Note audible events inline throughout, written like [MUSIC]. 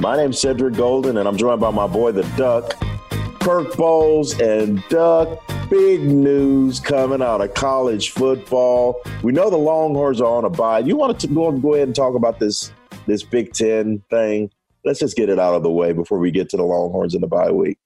My name's Cedric Golden, and I'm joined by my boy, the Duck, Kirk Bohls, and Duck. Big news coming out of college football. We know the Longhorns are on a bye. You want to go, go ahead and talk about this this Big Ten thing? Let's just get it out of the way before we get to the Longhorns in the bye week.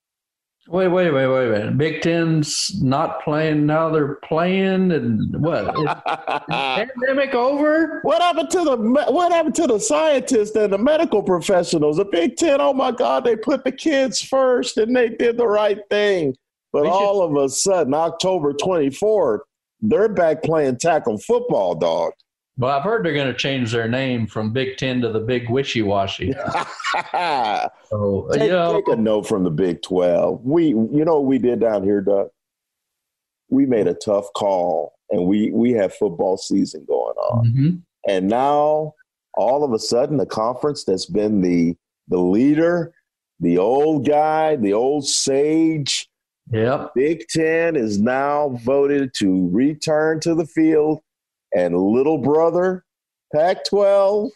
Wait, wait, wait, wait minute. Big Ten's not playing now. They're playing, and what? Is, [LAUGHS] pandemic over? What happened to the What happened to the scientists and the medical professionals? The Big Ten. Oh my God, they put the kids first, and they did the right thing. But all of a sudden, October twenty fourth, they're back playing tackle football, dog. Well, I've heard they're going to change their name from Big Ten to the Big Wishy Washy. [LAUGHS] so, take, you know, take a note from the Big Twelve. We, you know, what we did down here, Doug. We made a tough call, and we we have football season going on, mm-hmm. and now all of a sudden, the conference that's been the the leader, the old guy, the old sage. Yep. Big Ten is now voted to return to the field and little brother Pac-12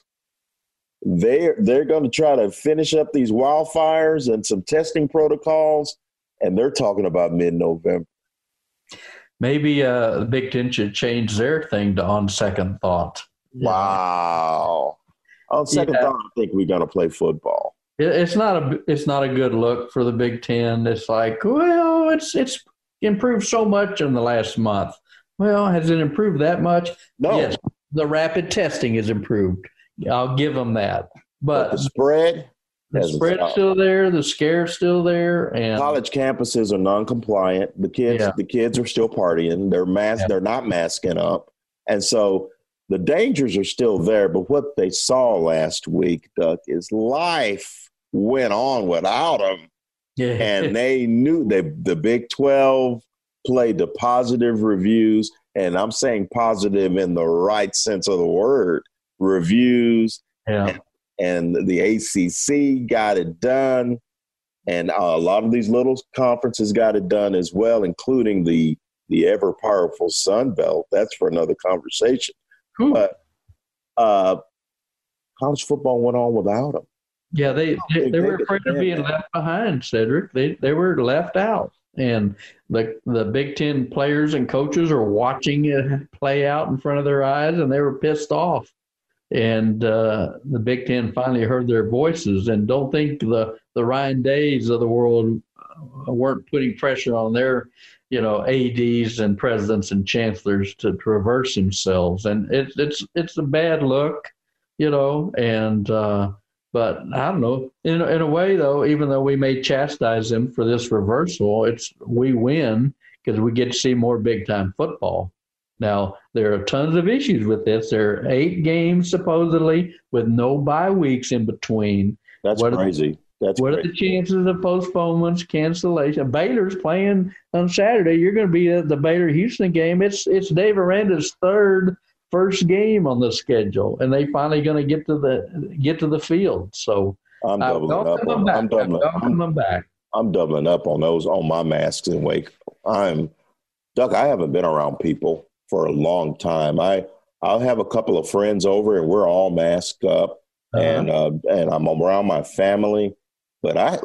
they they're going to try to finish up these wildfires and some testing protocols and they're talking about mid-November. Maybe uh, the Big Ten should change their thing to on second thought. Wow. On second yeah. thought, I think we're going to play football. It's not a it's not a good look for the Big Ten. It's like, well, it's it's improved so much in the last month. Well, has it improved that much? No. Yes, the rapid testing has improved. I'll give them that. But, but the spread, the spread's still there. The scare's still there. And college campuses are non-compliant. The kids, yeah. the kids are still partying. They're mask. Yeah. They're not masking up, and so the dangers are still there. But what they saw last week, Duck, is life went on without them. Yeah. and [LAUGHS] they knew they the Big Twelve played the positive reviews, and I'm saying positive in the right sense of the word reviews. Yeah. And, and the ACC got it done. And a lot of these little conferences got it done as well, including the the ever powerful Sun Belt. That's for another conversation. Cool. But uh, college football went on without them. Yeah, they they, they were afraid of being left behind, Cedric. They they were left out and the the Big Ten players and coaches are watching it play out in front of their eyes, and they were pissed off. And uh, the Big Ten finally heard their voices, and don't think the the Ryan Days of the world uh, weren't putting pressure on their, you know, ads and presidents and chancellors to, to reverse themselves. And it's it's it's a bad look, you know, and. Uh, but I don't know. In, in a way, though, even though we may chastise them for this reversal, it's we win because we get to see more big time football. Now there are tons of issues with this. There are eight games supposedly with no bye weeks in between. That's what crazy. The, That's what crazy. are the chances of postponements, cancellation? Baylor's playing on Saturday. You're going to be at the Baylor Houston game. It's it's Dave Aranda's third first game on the schedule, and they finally going to get to the get to the field. So I'm doubling up. On, I'm doubling. I'm, I'm, back. I'm doubling up on those on my masks and wake. I'm Duck. I haven't been around people for a long time. I I'll have a couple of friends over, and we're all masked up, uh-huh. and uh, and I'm around my family. But I,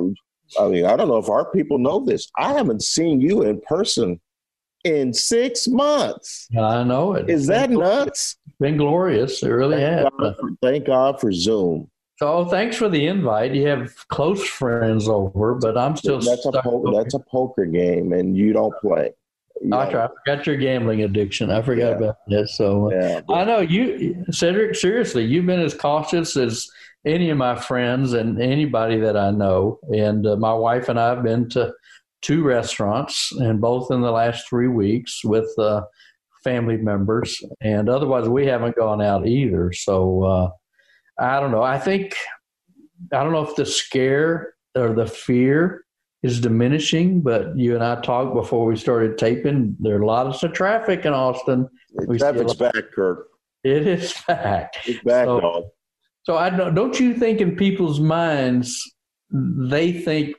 I mean, I don't know if our people know this. I haven't seen you in person in six months. I know it. Is that nuts? Been glorious. It really thank has. God for, thank God for Zoom. So thanks for the invite. You have close friends over, but I'm still that's a poker, that's a poker game, and you don't play. You I, I forgot your gambling addiction. I forgot yeah. about that. So yeah, I know you, Cedric. Seriously, you've been as cautious as any of my friends and anybody that I know. And uh, my wife and I have been to two restaurants, and both in the last three weeks with uh, family members. And otherwise, we haven't gone out either. So uh, I don't know. I think I don't know if the scare or the fear is diminishing, but you and I talked before we started taping. There are lots of traffic in Austin. We Traffic's back, Kirk. It is back. It's back, so, dog. So I don't. Don't you think in people's minds they think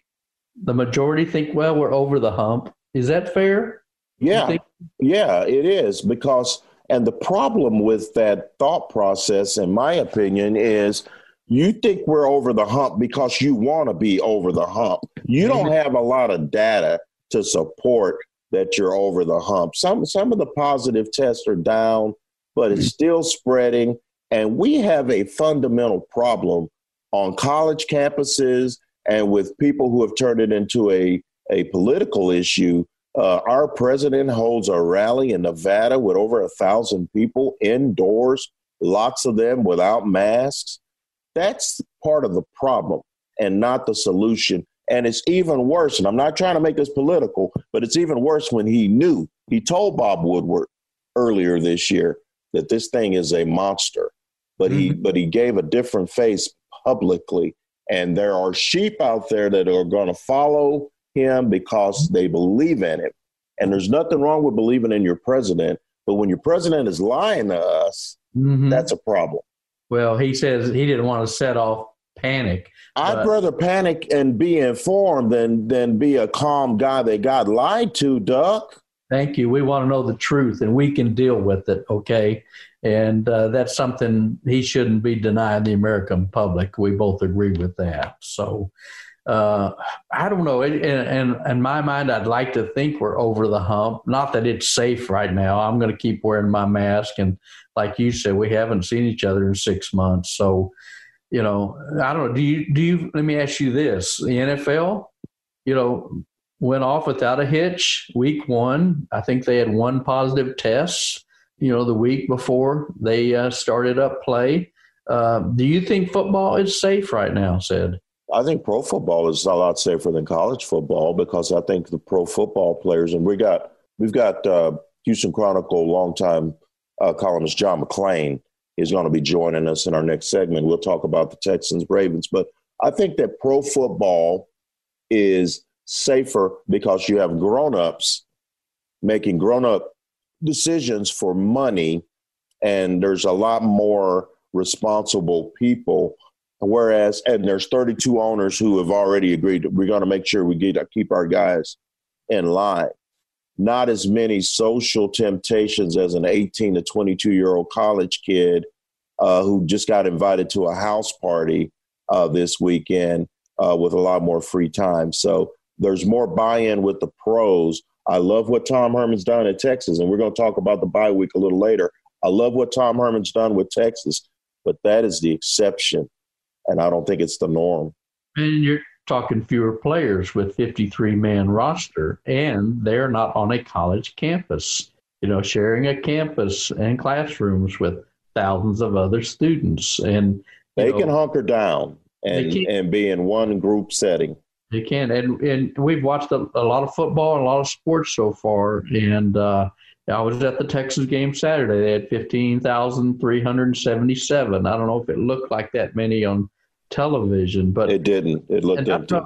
the majority think, well, we're over the hump. Is that fair? Yeah, yeah, it is because, and the problem with that thought process, in my opinion, is you think we're over the hump because you want to be over the hump. You don't mm-hmm. have a lot of data to support that you're over the hump. Some some of the positive tests are down, but it's mm-hmm. still spreading. And we have a fundamental problem on college campuses and with people who have turned it into a, a political issue. Uh, our president holds a rally in Nevada with over a thousand people indoors, lots of them without masks. That's part of the problem and not the solution. And it's even worse, and I'm not trying to make this political, but it's even worse when he knew. He told Bob Woodward earlier this year that this thing is a monster, but mm-hmm. he but he gave a different face publicly. And there are sheep out there that are going to follow him because they believe in him. And there's nothing wrong with believing in your president, but when your president is lying to us, mm-hmm. that's a problem. Well, he says he didn't want to set off panic. I'd but... rather panic and be informed than than be a calm guy that got lied to, Duck. Thank you. We want to know the truth and we can deal with it, okay? And uh, that's something he shouldn't be denying the American public. We both agree with that. So uh, I don't know. In, in, in my mind, I'd like to think we're over the hump. Not that it's safe right now. I'm going to keep wearing my mask. And like you said, we haven't seen each other in six months. So, you know, I don't know. Do you, do you, let me ask you this the NFL, you know, went off without a hitch week one. I think they had one positive test, you know, the week before they uh, started up play. Uh, do you think football is safe right now, Sid? I think pro football is a lot safer than college football because I think the pro football players, and we got we've got uh, Houston Chronicle longtime uh, columnist John McClain is going to be joining us in our next segment. We'll talk about the Texans Ravens, but I think that pro football is safer because you have grown ups making grown up decisions for money, and there's a lot more responsible people Whereas, and there's 32 owners who have already agreed that we're going to make sure we get keep our guys in line. Not as many social temptations as an 18 to 22 year old college kid uh, who just got invited to a house party uh, this weekend uh, with a lot more free time. So there's more buy in with the pros. I love what Tom Herman's done at Texas, and we're going to talk about the bye week a little later. I love what Tom Herman's done with Texas, but that is the exception and I don't think it's the norm. And you're talking fewer players with 53 man roster, and they're not on a college campus. You know, sharing a campus and classrooms with thousands of other students, and they know, can hunker down and and be in one group setting. They can, and and we've watched a, a lot of football and a lot of sports so far, and. uh I was at the Texas game Saturday. They had 15,377. I don't know if it looked like that many on television, but it didn't. It looked empty.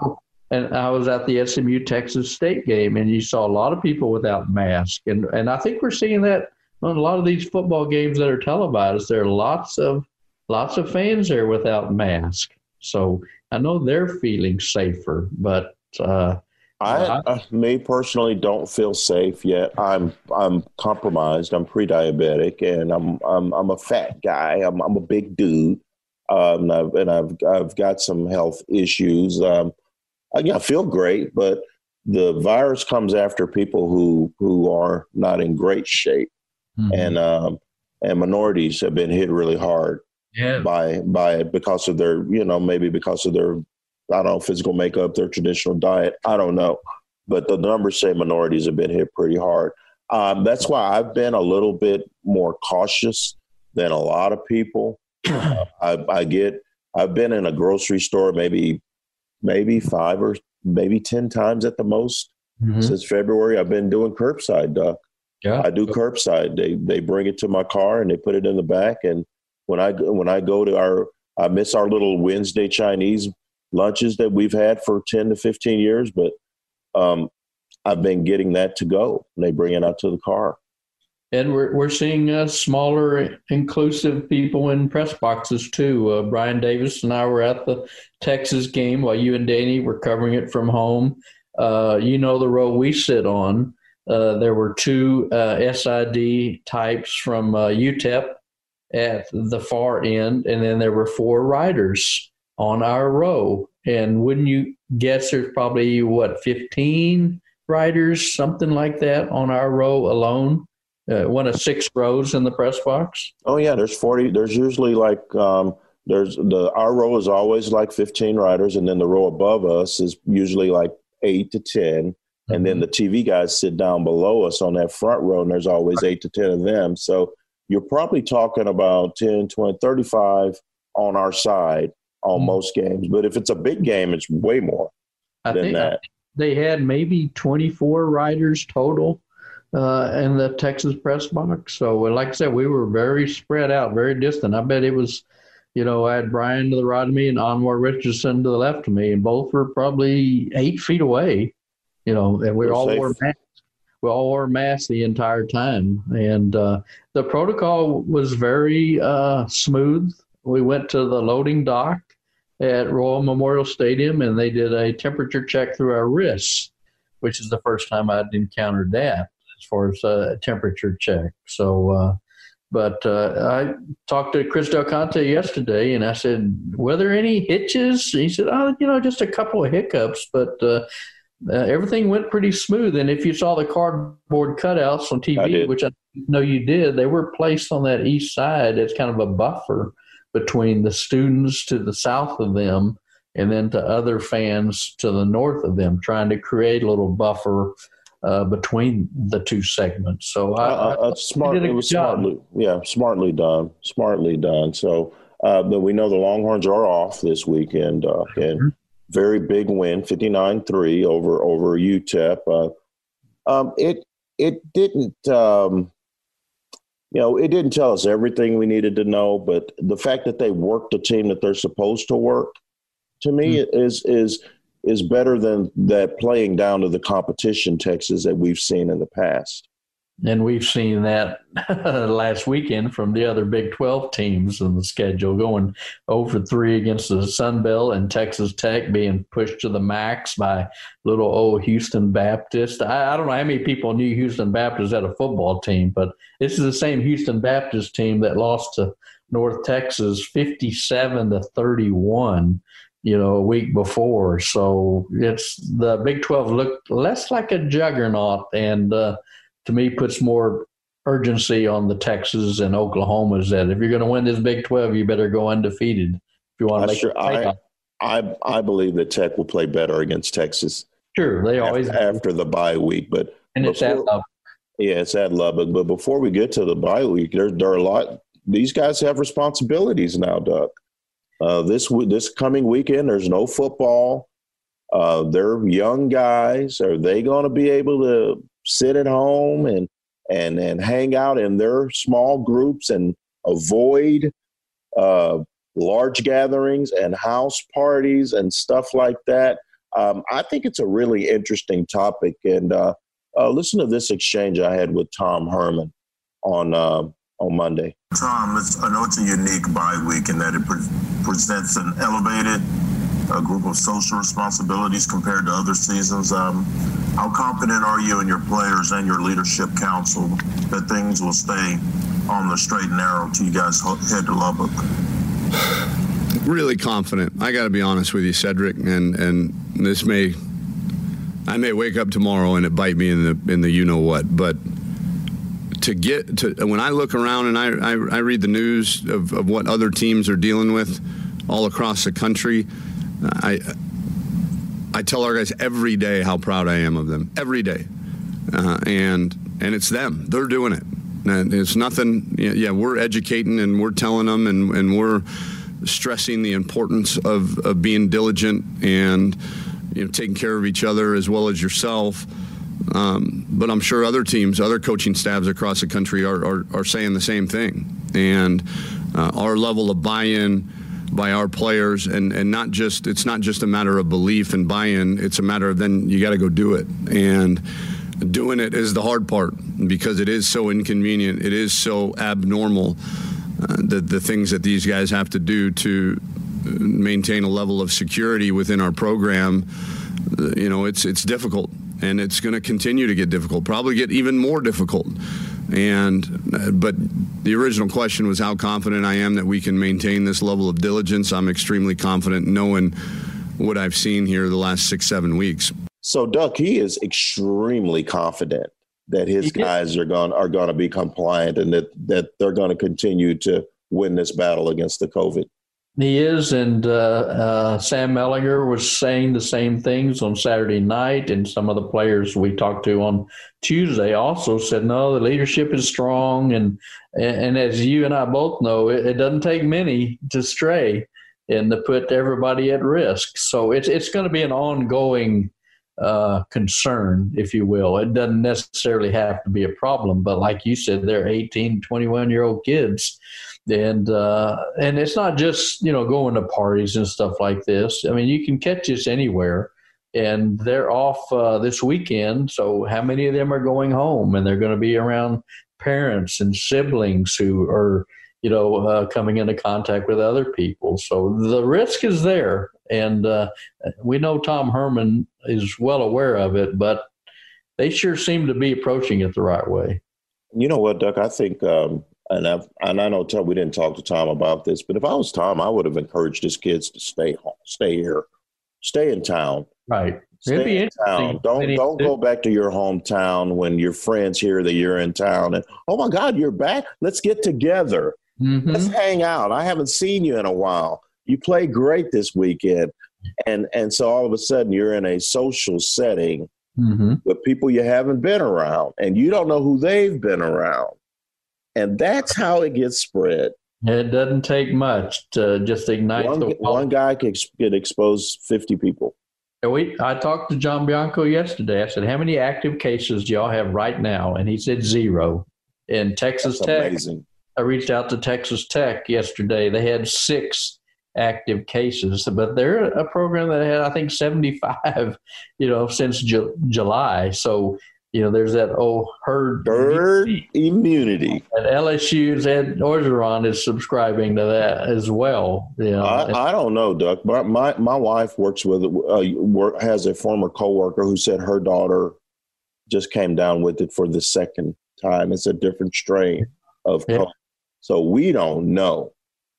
and I was at the SMU Texas State game, and you saw a lot of people without masks, and and I think we're seeing that on a lot of these football games that are televised. There are lots of lots of fans there without masks, so I know they're feeling safer, but. Uh, I, uh, me personally, don't feel safe yet. I'm I'm compromised. I'm pre-diabetic, and I'm I'm I'm a fat guy. I'm I'm a big dude, um, and, I've, and I've I've got some health issues. Um, I, I feel great, but the virus comes after people who who are not in great shape, mm-hmm. and um, and minorities have been hit really hard. Yeah. by by it because of their you know maybe because of their I don't know physical makeup, their traditional diet. I don't know, but the numbers say minorities have been hit pretty hard. Um, that's why I've been a little bit more cautious than a lot of people. Uh, [CLEARS THROAT] I, I get I've been in a grocery store maybe maybe five or maybe ten times at the most mm-hmm. since February. I've been doing curbside duck. Yeah, I do curbside. They they bring it to my car and they put it in the back. And when I when I go to our I miss our little Wednesday Chinese lunches that we've had for ten to fifteen years, but um, I've been getting that to go. And they bring it out to the car. And we're we're seeing uh, smaller, inclusive people in press boxes too. Uh, Brian Davis and I were at the Texas game while you and Danny were covering it from home. Uh, you know the row we sit on. Uh, there were two uh, SID types from uh, UTEP at the far end, and then there were four riders on our row. And wouldn't you guess there's probably what 15 riders, something like that, on our row alone? Uh, one of six rows in the press box. Oh yeah, there's 40. There's usually like um, there's the our row is always like 15 riders, and then the row above us is usually like eight to 10 and then mm-hmm. the TV guys sit down below us on that front row, and there's always eight to 10 of them. So you're probably talking about 10, 20, 35 on our side on mm-hmm. most games. But if it's a big game, it's way more I than that. They had maybe 24 riders total uh, in the Texas press box. So, like I said, we were very spread out, very distant. I bet it was, you know, I had Brian to the right of me and Anwar Richardson to the left of me, and both were probably eight feet away you know, and we're all wore masks. We all wore masks the entire time, and uh, the protocol was very uh, smooth. We went to the loading dock at Royal Memorial Stadium, and they did a temperature check through our wrists, which is the first time I'd encountered that as far as a temperature check. So, uh, but uh, I talked to Chris Del Conte yesterday, and I said, "Were there any hitches?" He said, "Oh, you know, just a couple of hiccups, but uh, uh, everything went pretty smooth. And if you saw the cardboard cutouts on TV, I which I know you did, they were placed on that east side as kind of a buffer between the students to the south of them and then to other fans to the north of them, trying to create a little buffer uh, between the two segments. So I, uh, uh, smart, it was job. smartly, yeah, smartly done, smartly done. So uh, but we know the Longhorns are off this weekend, uh, and mm-hmm very big win, 59-3 over over UTEP. Uh, um, it it didn't um, you know it didn't tell us everything we needed to know, but the fact that they worked the team that they're supposed to work to me mm-hmm. is is is better than that playing down to the competition Texas that we've seen in the past. And we've seen that [LAUGHS] last weekend from the other Big 12 teams in the schedule going over three against the Sun Belt and Texas Tech being pushed to the max by little old Houston Baptist. I, I don't know how many people knew Houston Baptist had a football team, but this is the same Houston Baptist team that lost to North Texas 57 to 31 you know, a week before. So it's the Big 12 looked less like a juggernaut and uh, to me puts more urgency on the Texas and Oklahomas that if you're going to win this Big 12, you better go undefeated if you want to make sure, I, I, I believe that Tech will play better against Texas. Sure, they always after, after the bye week, but and before, it's at Lubbock. Yeah, it's at Lubbock. But before we get to the bye week, there, there are a lot. These guys have responsibilities now, Duck. Uh, this this coming weekend, there's no football. Uh, they're young guys. Are they going to be able to sit at home and and and hang out in their small groups and avoid uh, large gatherings and house parties and stuff like that. Um, I think it's a really interesting topic. And uh, uh, listen to this exchange I had with Tom Herman on uh, on Monday. Tom, I know it's a unique bye week in that it pre- presents an elevated a group of social responsibilities compared to other seasons. Um, how confident are you in your players and your leadership council that things will stay on the straight and narrow till you guys head to Lubbock? Really confident. I got to be honest with you, Cedric, and and this may, I may wake up tomorrow and it bite me in the in the you know what, but to get to when I look around and I, I, I read the news of, of what other teams are dealing with all across the country, I I tell our guys every day how proud I am of them every day, uh, and and it's them. They're doing it. And it's nothing. Yeah, we're educating and we're telling them and and we're stressing the importance of, of being diligent and you know taking care of each other as well as yourself. Um, but I'm sure other teams, other coaching staffs across the country are, are, are saying the same thing. And uh, our level of buy-in by our players, and, and not just it's not just a matter of belief and buy-in. It's a matter of then you got to go do it. And doing it is the hard part because it is so inconvenient. It is so abnormal. Uh, the the things that these guys have to do to maintain a level of security within our program, you know, it's it's difficult and it's going to continue to get difficult. Probably get even more difficult. And uh, but the original question was how confident I am that we can maintain this level of diligence. I'm extremely confident knowing what I've seen here the last six seven weeks. So Duck, he is extremely confident that his guys are going are going to be compliant and that that they're going to continue to win this battle against the COVID. He is, and uh, uh, Sam Ehlinger was saying the same things on Saturday night, and some of the players we talked to on Tuesday also said, "No, the leadership is strong," and and as you and I both know, it, it doesn't take many to stray and to put everybody at risk. So it's it's going to be an ongoing uh, concern, if you will. It doesn't necessarily have to be a problem, but like you said, they're 18, 21 year old kids and uh, and it's not just you know going to parties and stuff like this. I mean, you can catch this anywhere, and they're off uh, this weekend. So how many of them are going home, and they're going to be around parents and siblings who are you know uh, coming into contact with other people. So the risk is there, and uh, we know Tom Herman is well aware of it, but they sure seem to be approaching it the right way. You know what, Duck? I think um, and I've, and I know Tom, we didn't talk to Tom about this, but if I was Tom, I would have encouraged his kids to stay home, stay here, stay in town. Right. Stay in town. Don't don't go back to your hometown when your friends hear that you're in town and oh my God, you're back. Let's get together. Mm-hmm. Let's hang out. I haven't seen you in a while. You played great this weekend. And and so all of a sudden you're in a social setting mm-hmm. with people you haven't been around and you don't know who they've been around and that's how it gets spread. It doesn't take much to just ignite one, the one guy could, could expose 50 people. And We, I talked to John Bianco yesterday. I said, How many active cases do y'all have right now? And he said zero. In Texas That's Tech, amazing. I reached out to Texas Tech yesterday. They had six active cases, but they're a program that had, I think, 75, [LAUGHS] you know, since Ju- July. So you know, there's that old herd herd immunity. And LSU's Ed Orgeron is subscribing to that as well. You know? I, I don't know, Duck. But my my wife works with uh, work, has a former coworker who said her daughter just came down with it for the second time. It's a different strain of yeah. COVID. So we don't know.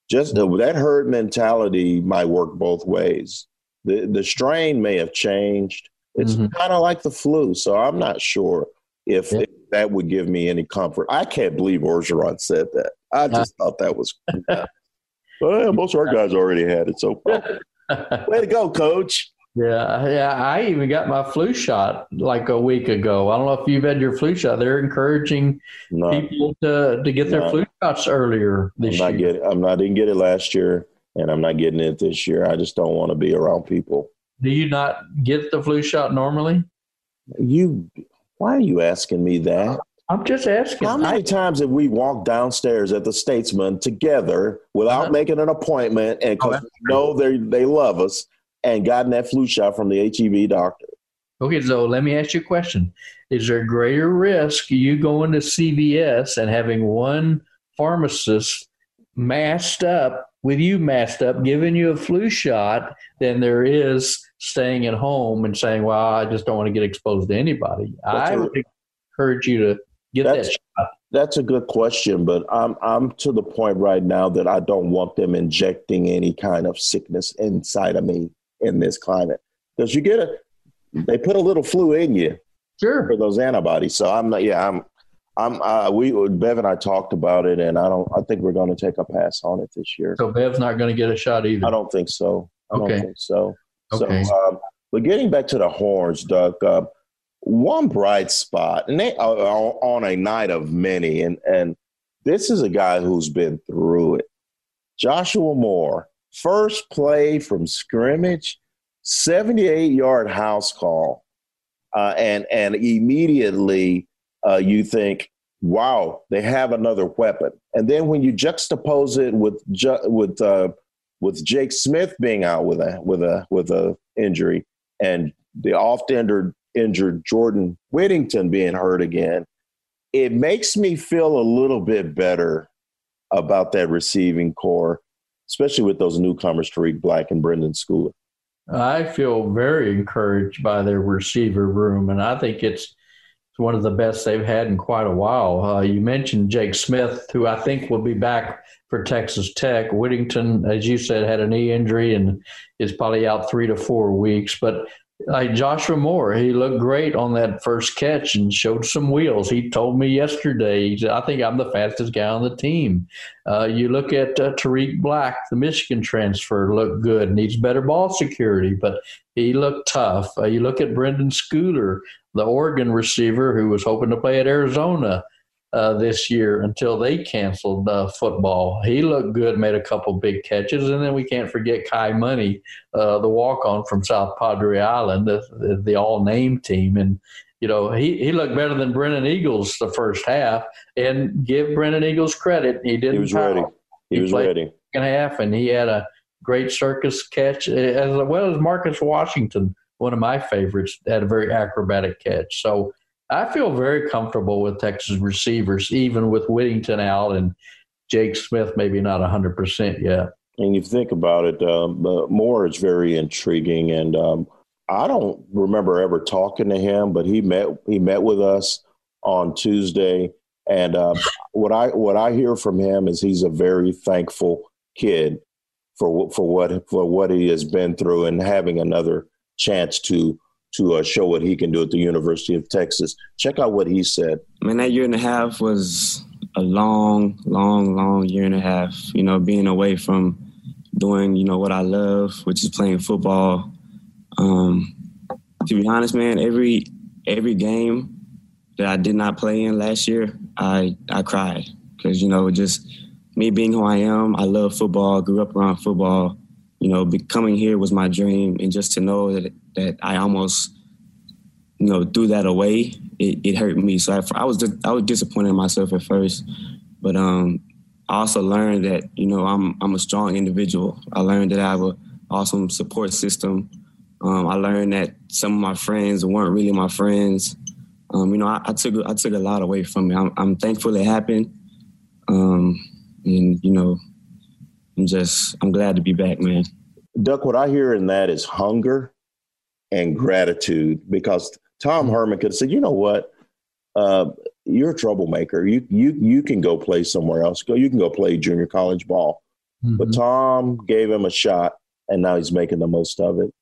Just the, that herd mentality might work both ways. The the strain may have changed it's mm-hmm. kind of like the flu. So I'm not sure if, yeah. if, that would give me any comfort. I can't believe Orgeron said that. I just thought that was. [LAUGHS] well, most of our guys already had it. So [LAUGHS] way to go, coach. Yeah, yeah. I even got my flu shot like a week ago. I don't know if you've had your flu shot. They're encouraging no. people to, to get their no. flu shots earlier this I'm not year. Getting, I'm not didn't get it last year, and I'm not getting it this year. I just don't want to be around people do you not get the flu shot normally? You, why are you asking me that? I'm just asking. How many I, times have we walked downstairs at the Statesman together without uh-huh. making an appointment and because oh, we know they they love us and gotten that flu shot from the HEB doctor? Okay, so let me ask you a question: Is there greater risk you going to CVS and having one pharmacist masked up with you masked up, giving you a flu shot, than there is staying at home and saying, "Well, I just don't want to get exposed to anybody." That's I a, would encourage you to get that shot. That's a good question, but I'm I'm to the point right now that I don't want them injecting any kind of sickness inside of me in this climate because you get a they put a little flu in you, sure, for those antibodies. So I'm not, yeah, I'm I'm uh, we Bev and I talked about it, and I don't. I think we're going to take a pass on it this year. So Bev's not going to get a shot either. I don't think so. I okay. don't think so. Okay. So, um, but getting back to the horns, Doug. Uh, one bright spot, and they on a night of many, and and this is a guy who's been through it. Joshua Moore, first play from scrimmage, 78 yard house call. Uh, and and immediately uh, you think, wow, they have another weapon. And then when you juxtapose it with ju- with uh, with Jake Smith being out with a with a with a injury, and the oft injured injured Jordan Whittington being hurt again, it makes me feel a little bit better about that receiving core, especially with those newcomers, Tarik Black and Brenden Schooler. I feel very encouraged by their receiver room, and I think it's it's one of the best they've had in quite a while. Uh, you mentioned Jake Smith, who I think will be back for Texas Tech. Whittington, as you said, had a knee injury and is probably out three to four weeks. But like Joshua Moore, he looked great on that first catch and showed some wheels. He told me yesterday, said, I think I'm the fastest guy on the team. Uh, you look at uh, Tarik Black, the Michigan transfer, looked good, needs better ball security, but he looked tough. Uh, you look at Brenden Schooler, the Oregon receiver who was hoping to play at Arizona uh, this year until they canceled uh, football. He looked good, made a couple big catches, and then we can't forget Kai Money, uh, the walk-on from South Padre Island, the, the, the all-name team, and you know he, he looked better than Brennan Eagles the first half. And give Brennan Eagles credit, he didn't. He was ready. He, he was ready. Second half, and he had a great circus catch as well as Marcus Washington, one of my favorites, had a very acrobatic catch. So I feel very comfortable with Texas receivers, even with Whittington out and Jake Smith maybe not 100% yet. And you think about it, um, uh, Moore is very intriguing, and um, I don't remember ever talking to him, but he met he met with us on Tuesday, and uh, what I what I hear from him is he's a very thankful kid for for what for what he has been through and having another chance to to uh, show what he can do at the University of Texas. Check out what he said. I mean, that year and a half was a long, long, long year and a half. You know, being away from doing, you know, what I love, which is playing football. Um, to be honest, man, every every game that I did not play in last year, I I cried because you know just me being who I am. I love football. Grew up around football you know, becoming here was my dream, and just to know that that I almost, you know, threw that away, it, it hurt me. So I, I was I was disappointed in myself at first, but um, I also learned that you know I'm I'm a strong individual. I learned that I have an awesome support system. Um, I learned that some of my friends weren't really my friends. Um, you know, I, I, took I took a lot away from me. I'm, I'm thankful it happened, um, and you know, I'm just I'm glad to be back, man. Duck, what I hear in that is hunger and gratitude because Tom mm-hmm. Herman could have said, you know what, uh, you're a troublemaker. You you you can go play somewhere else. Go, you can go play junior college ball. Mm-hmm. But Tom gave him a shot, and now he's making the most of it.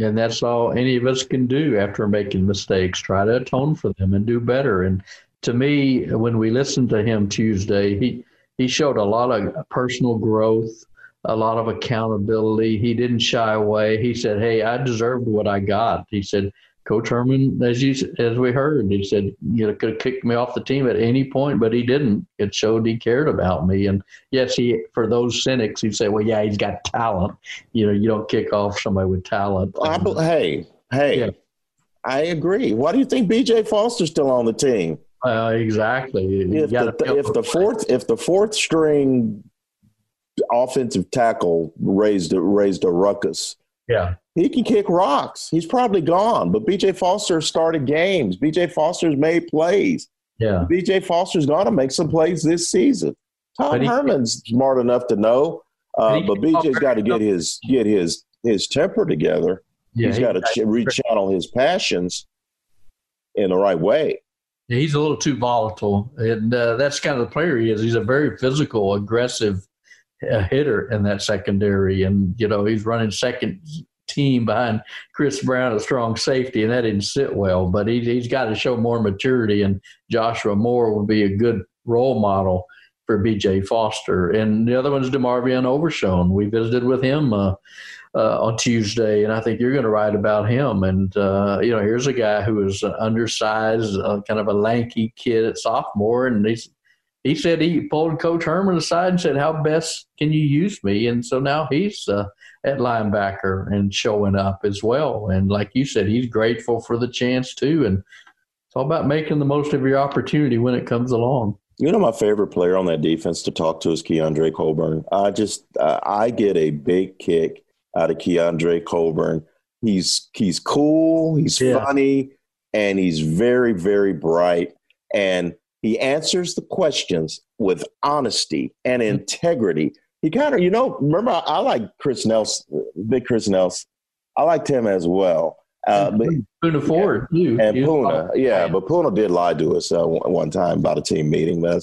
And that's all any of us can do after making mistakes. Try to atone for them and do better. And to me, when we listened to him Tuesday, he he showed a lot of personal growth, a lot of accountability. He didn't shy away. He said, "Hey, I deserved what I got." He said, "Coach Herman, as you as we heard, he said you know could have kicked me off the team at any point, but he didn't. It showed he cared about me. And yes, he for those cynics who say, "Well, yeah, he's got talent." You know, you don't kick off somebody with talent. I, hey, hey, yeah. I agree. Why do you think B.J. Foster's still on the team? Uh, exactly. if the, if the fourth if the fourth string offensive tackle raised raised a ruckus, yeah, he can kick rocks. He's probably gone. But B.J. Foster started games. B.J. Foster's made plays. Yeah, B.J. Foster's going to make some plays this season. Tom Herman's smart enough to know, uh, but B.J.'s got to get his get his his temper together. Yeah, he's got to ch- rechannel his passions in the right way. Yeah, he's a little too volatile, and uh, that's kind of the player he is. He's a very physical, aggressive uh, hitter in that secondary, and you know he's running second team behind Chris Brown, a strong safety, and that didn't sit well. But he, he's got to show more maturity, and Joshua Moore would be a good role model for BJ Foster. And the other one's DeMarvion Overshown. We visited with him uh, uh, on Tuesday, and I think you're going to write about him. And uh, you know, here's a guy who is undersized, uh, kind of a lanky kid at sophomore, and he's he said he pulled Coach Herman aside and said, "How best can you use me?" And so now he's uh, at linebacker and showing up as well. And like you said, he's grateful for the chance too. And it's all about making the most of your opportunity when it comes along. You know, my favorite player on that defense to talk to is Keondre Coburn. I just uh, I get a big kick out of Keondre Coburn. He's he's cool, he's yeah. funny, and he's very very bright. And he answers the questions with honesty and integrity. He kind of, you know, remember I, I, like Chris Nelson, big Chris Nelson. I liked him as well. Uh, but, Poona Ford yeah, too. And Poona, yeah, but Poona did lie to us uh, one time about a team meeting. But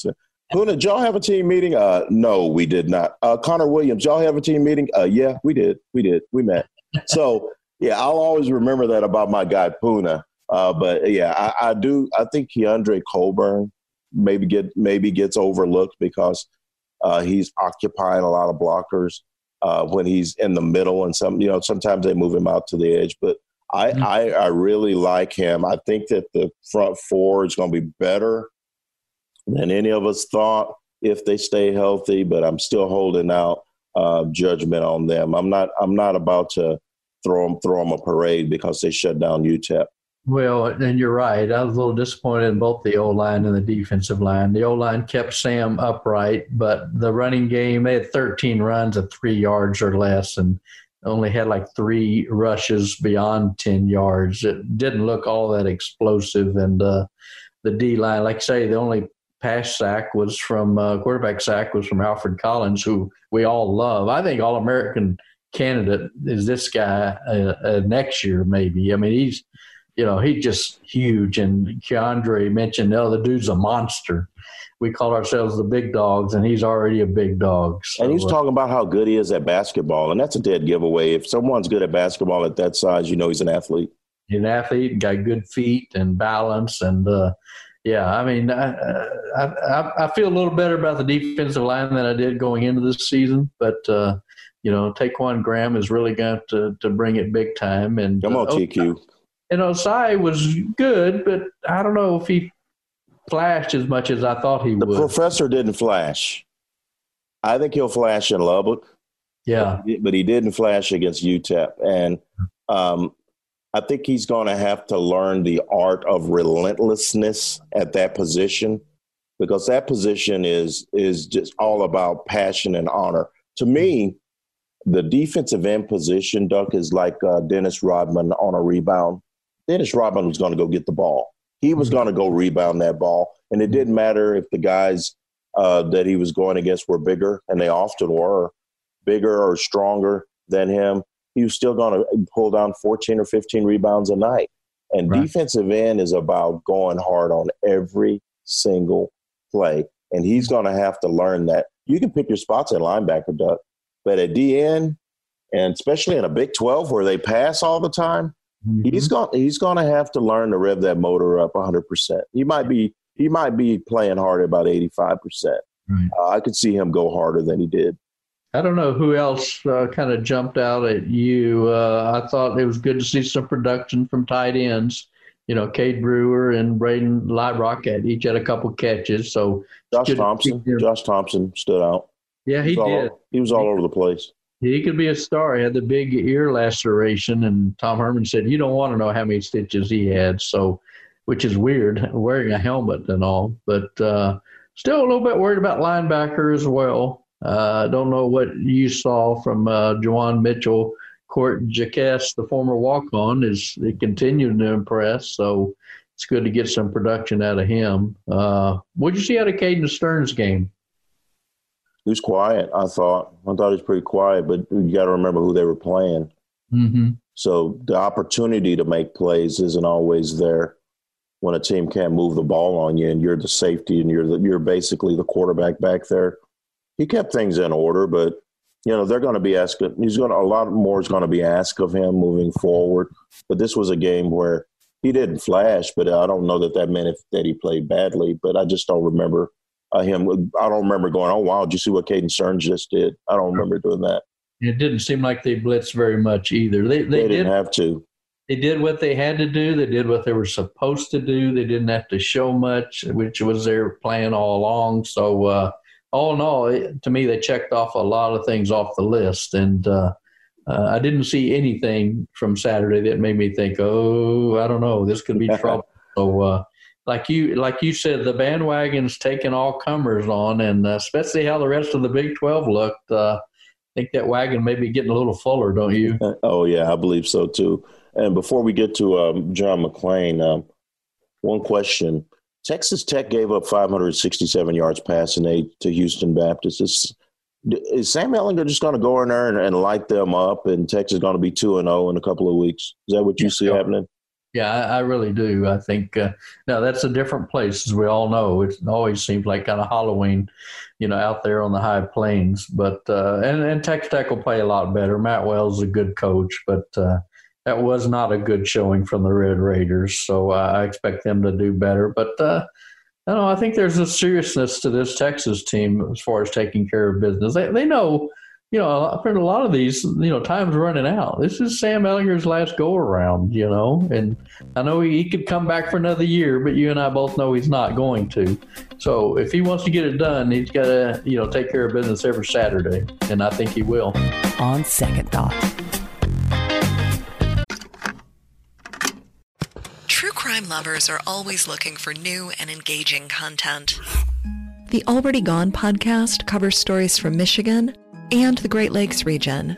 Poona, did y'all have a team meeting? Uh, no, we did not. Uh, Connor Williams, y'all have a team meeting? Uh, yeah, we did. We did. We met. so yeah, I'll always remember that about my guy Poona. Uh, but yeah, I, I do. I think Keondre Coburn maybe get maybe gets overlooked because uh, he's occupying a lot of blockers uh, when he's in the middle, and some you know sometimes they move him out to the edge. But I mm-hmm. I, I really like him. I think that the front four is going to be better than any of us thought if they stay healthy. But I'm still holding out uh, judgment on them. I'm not I'm not about to throw them throw them a parade because they shut down UTEP. Well, and you're right. I was a little disappointed in both the O line and the defensive line. The O line kept Sam upright, but the running game, they had 13 runs of three yards or less and only had like three rushes beyond 10 yards. It didn't look all that explosive. And uh, the D line, like I say, the only pass sack was from uh, quarterback sack was from Alfred Collins, who we all love. I think All American candidate is this guy uh, uh, next year, maybe. I mean, he's you know, he's just huge. And Keondre mentioned, oh, the dude's a monster. We call ourselves the big dogs, and he's already a big dog. So, and he's uh, talking about how good he is at basketball, and that's a dead giveaway. If someone's good at basketball at that size, you know he's an athlete. He's an athlete, got good feet and balance, and uh, yeah, I mean, I, I, I feel a little better about the defensive line than I did going into this season, but. Uh, you know, Ta'Quon Graham is really going to to bring it big time. And come on, uh, TQ and Ossai was good, but I don't know if he flashed as much as I thought he the would. The professor didn't flash. I think he'll flash in Lubbock. Yeah, but he didn't flash against UTEP, and um, I think he's going to have to learn the art of relentlessness at that position because that position is is just all about passion and honor. To me, the defensive end position, Duck, is like uh, Dennis Rodman on a rebound. Dennis Rodman was going to go get the ball. He was mm-hmm. going to go rebound that ball. And it didn't matter if the guys uh, that he was going against were bigger, and they often were bigger or stronger than him. He was still going to pull down 14 or 15 rebounds a night. And right. defensive end is about going hard on every single play. And he's going to have to learn that. You can pick your spots at linebacker, Duck, but at DN, and especially in a Big 12 where they pass all the time, Mm-hmm. He's going he's going to have to learn to rev that motor up 100%. He might be he might be playing hard at about 85%. Right. Uh, I could see him go harder than he did. I don't know who else uh, kind of jumped out at you. Uh, I thought it was good to see some production from tight ends. You know, Cade Brewer and Brayden Liebrock had each had a couple catches. So Josh Thompson, Josh Thompson stood out. Yeah, he, he did. All, he was all over the place. He could be a star. He had the big ear laceration, and Tom Herman said you don't want to know how many stitches he had. So, which is weird, [LAUGHS] wearing a helmet and all. But uh, still a little bit worried about linebacker as well. I uh, don't know what you saw from uh, Juwan Mitchell. Cort Jaquess, the former walk-on, is continuing to impress. So it's good to get some production out of him. Uh, what did you see out of Caden Sterns' game? He was quiet. I thought. I thought he was pretty quiet, but you got to remember who they were playing. Mm-hmm. So the opportunity to make plays isn't always there when a team can't move the ball on you, and you're the safety, and you're the, you're basically the quarterback back there. He kept things in order, but you know they're going to be asking. He's going to a lot more is going to be asked of him moving forward. But this was a game where he didn't flash, but I don't know that that meant if, that he played badly. But I just don't remember uh, him. I don't remember going, "Oh wow, did you see what Caden Sterns just did?" I don't remember doing that. It didn't seem like they blitzed very much either. They they, They did didn't have to. they did what they had to do. They did what they were supposed to do. They didn't have to show much, which was their plan all along. So, uh, all in all, it, to me, they checked off a lot of things off the list. And uh, uh, I didn't see anything from Saturday that made me think, oh, I don't know, this could be [LAUGHS] trouble. So, uh, like you, like you said, the bandwagon's taking all comers on, and uh, especially how the rest of the Big Twelve looked. Uh, I think that wagon may be getting a little fuller, don't you? Oh yeah, I believe so too. And before we get to um, John McClain, um, one question: Texas Tech gave up 567 yards passing aid to Houston Baptist. Is, is Sam Ehlinger just going to go in there and, and light them up, and Texas is going to be two and zero in a couple of weeks? Is that what you see happening? Yeah, I, I really do. I think uh, now that's a different place, as we all know. It always seems like kind of Halloween, you know, out there on the high plains. But uh, and and Texas Tech will play a lot better. Matt Wells is a good coach, but uh, that was not a good showing from the Red Raiders. So I expect them to do better. But uh, I know. I think there's a seriousness to this Texas team as far as taking care of business. They they know you know, I've heard a lot of these, you know, time's running out. This is Sam Ehlinger's last go around, you know, and I know he, he could come back for another year, but you and I both know he's not going to. So if he wants to get it done, he's got to, you know, take care of business every Saturday, and I think he will. On second thought. True crime lovers are always looking for new and engaging content. The Already Gone podcast covers stories from Michigan and the Great Lakes region.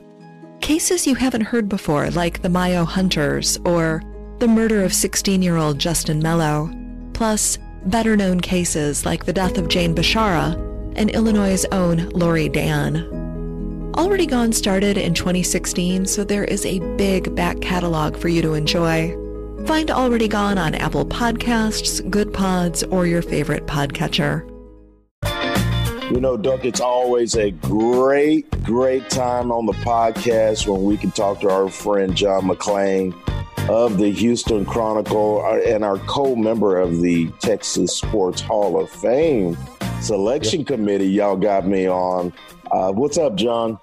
Cases you haven't heard before, like the Mayo Hunters or the murder of 16 year old Justin Mello, plus better known cases like the death of Jane Bashara and Illinois' own Lori Dan. Already Gone started in 2016, so there is a big back catalog for you to enjoy. Find Already Gone on Apple Podcasts, Good Pods, or your favorite podcatcher. You know, Duck, it's always a great, great time on the podcast when we can talk to our friend John McClain of the Houston Chronicle uh, and our co-member of the Texas Sports Hall of Fame selection committee. Y'all got me on. Uh, what's up, John?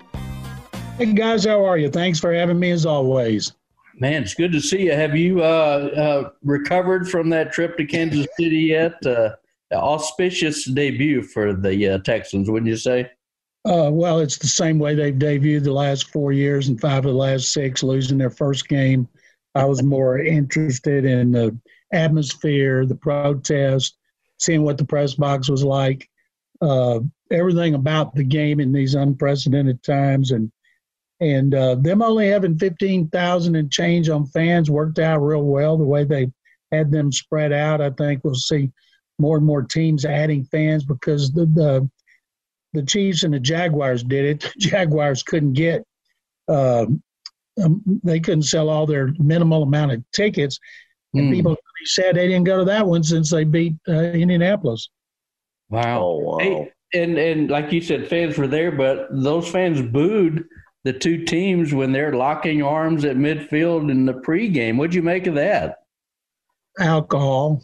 Hey guys, how are you? Thanks for having me as always. Man, it's good to see you. Have you uh, uh, recovered from that trip to Kansas City yet? Auspicious debut for the uh, Texans, wouldn't you say? Uh, well, it's the same way they've debuted the last four years and five of the last six, losing their first game. I was more interested in the atmosphere, the protest, seeing what the press box was like, uh, everything about the game in these unprecedented times, and and uh, them only having fifteen thousand and change on fans worked out real well. The way they had them spread out, I think we'll see more and more teams adding fans because the the, the Chiefs and the Jaguars did it. [LAUGHS] The Jaguars couldn't get uh, um, they couldn't sell all their minimal amount of tickets, and Mm. people said they didn't go to that one since they beat uh, Indianapolis. Wow. Oh, wow. Hey, and and like you said, fans were there, but those fans booed the two teams when they're locking arms at midfield in the pregame. What'd you make of that? Alcohol.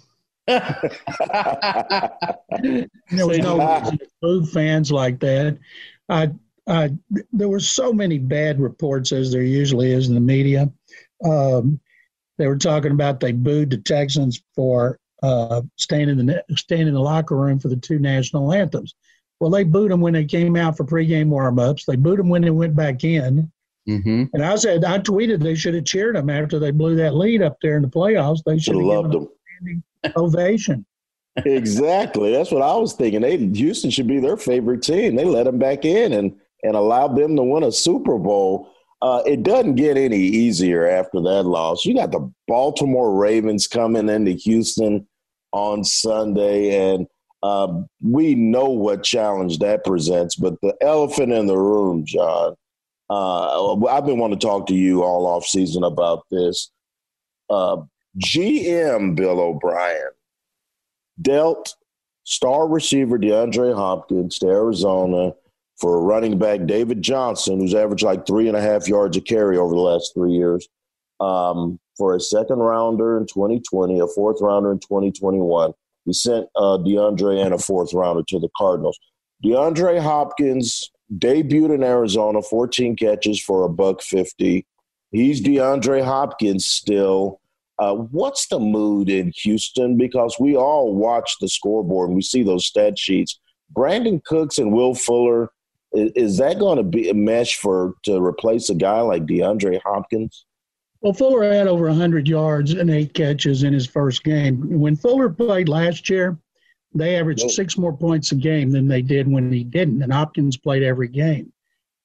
There was no boo fans like that. I, I, there were so many bad reports, as there usually is in the media. Um, they were talking about they booed the Texans for uh, staying in the staying in the locker room for the two national anthems. Well, they booed them when they came out for pregame warm-ups. They booed them when they went back in. mm-hmm. And I said, I tweeted they should have cheered them after they blew that lead up there in the playoffs. They Should have loved them. them ovation. exactly. That's what I was thinking. They Houston should be their favorite team. They let them back in and and allowed them to win a Super Bowl. Uh, it doesn't get any easier after that loss. You got the Baltimore Ravens coming into Houston on Sunday, and uh, we know what challenge that presents. But the elephant in the room, John, uh, I've been wanting to talk to you all off season about this. GM Bill O'Brien dealt star receiver DeAndre Hopkins to Arizona for running back David Johnson, who's averaged like three and a half yards a carry over the last three years, um, for a second rounder in 2020, a fourth rounder in 2021. We sent uh, DeAndre and a fourth rounder to the Cardinals. DeAndre Hopkins debuted in Arizona, 14 catches for a buck 50. He's DeAndre Hopkins still. Uh, what's the mood in Houston? Because we all watch the scoreboard and we see those stat sheets. Brandin Cooks and Will Fuller, is, is that going to be a mesh for to replace a guy like DeAndre Hopkins? Well, Fuller had over 100 yards and eight catches in his first game. When Fuller played last year, they averaged six more points a game than they did when he didn't, and Hopkins played every game.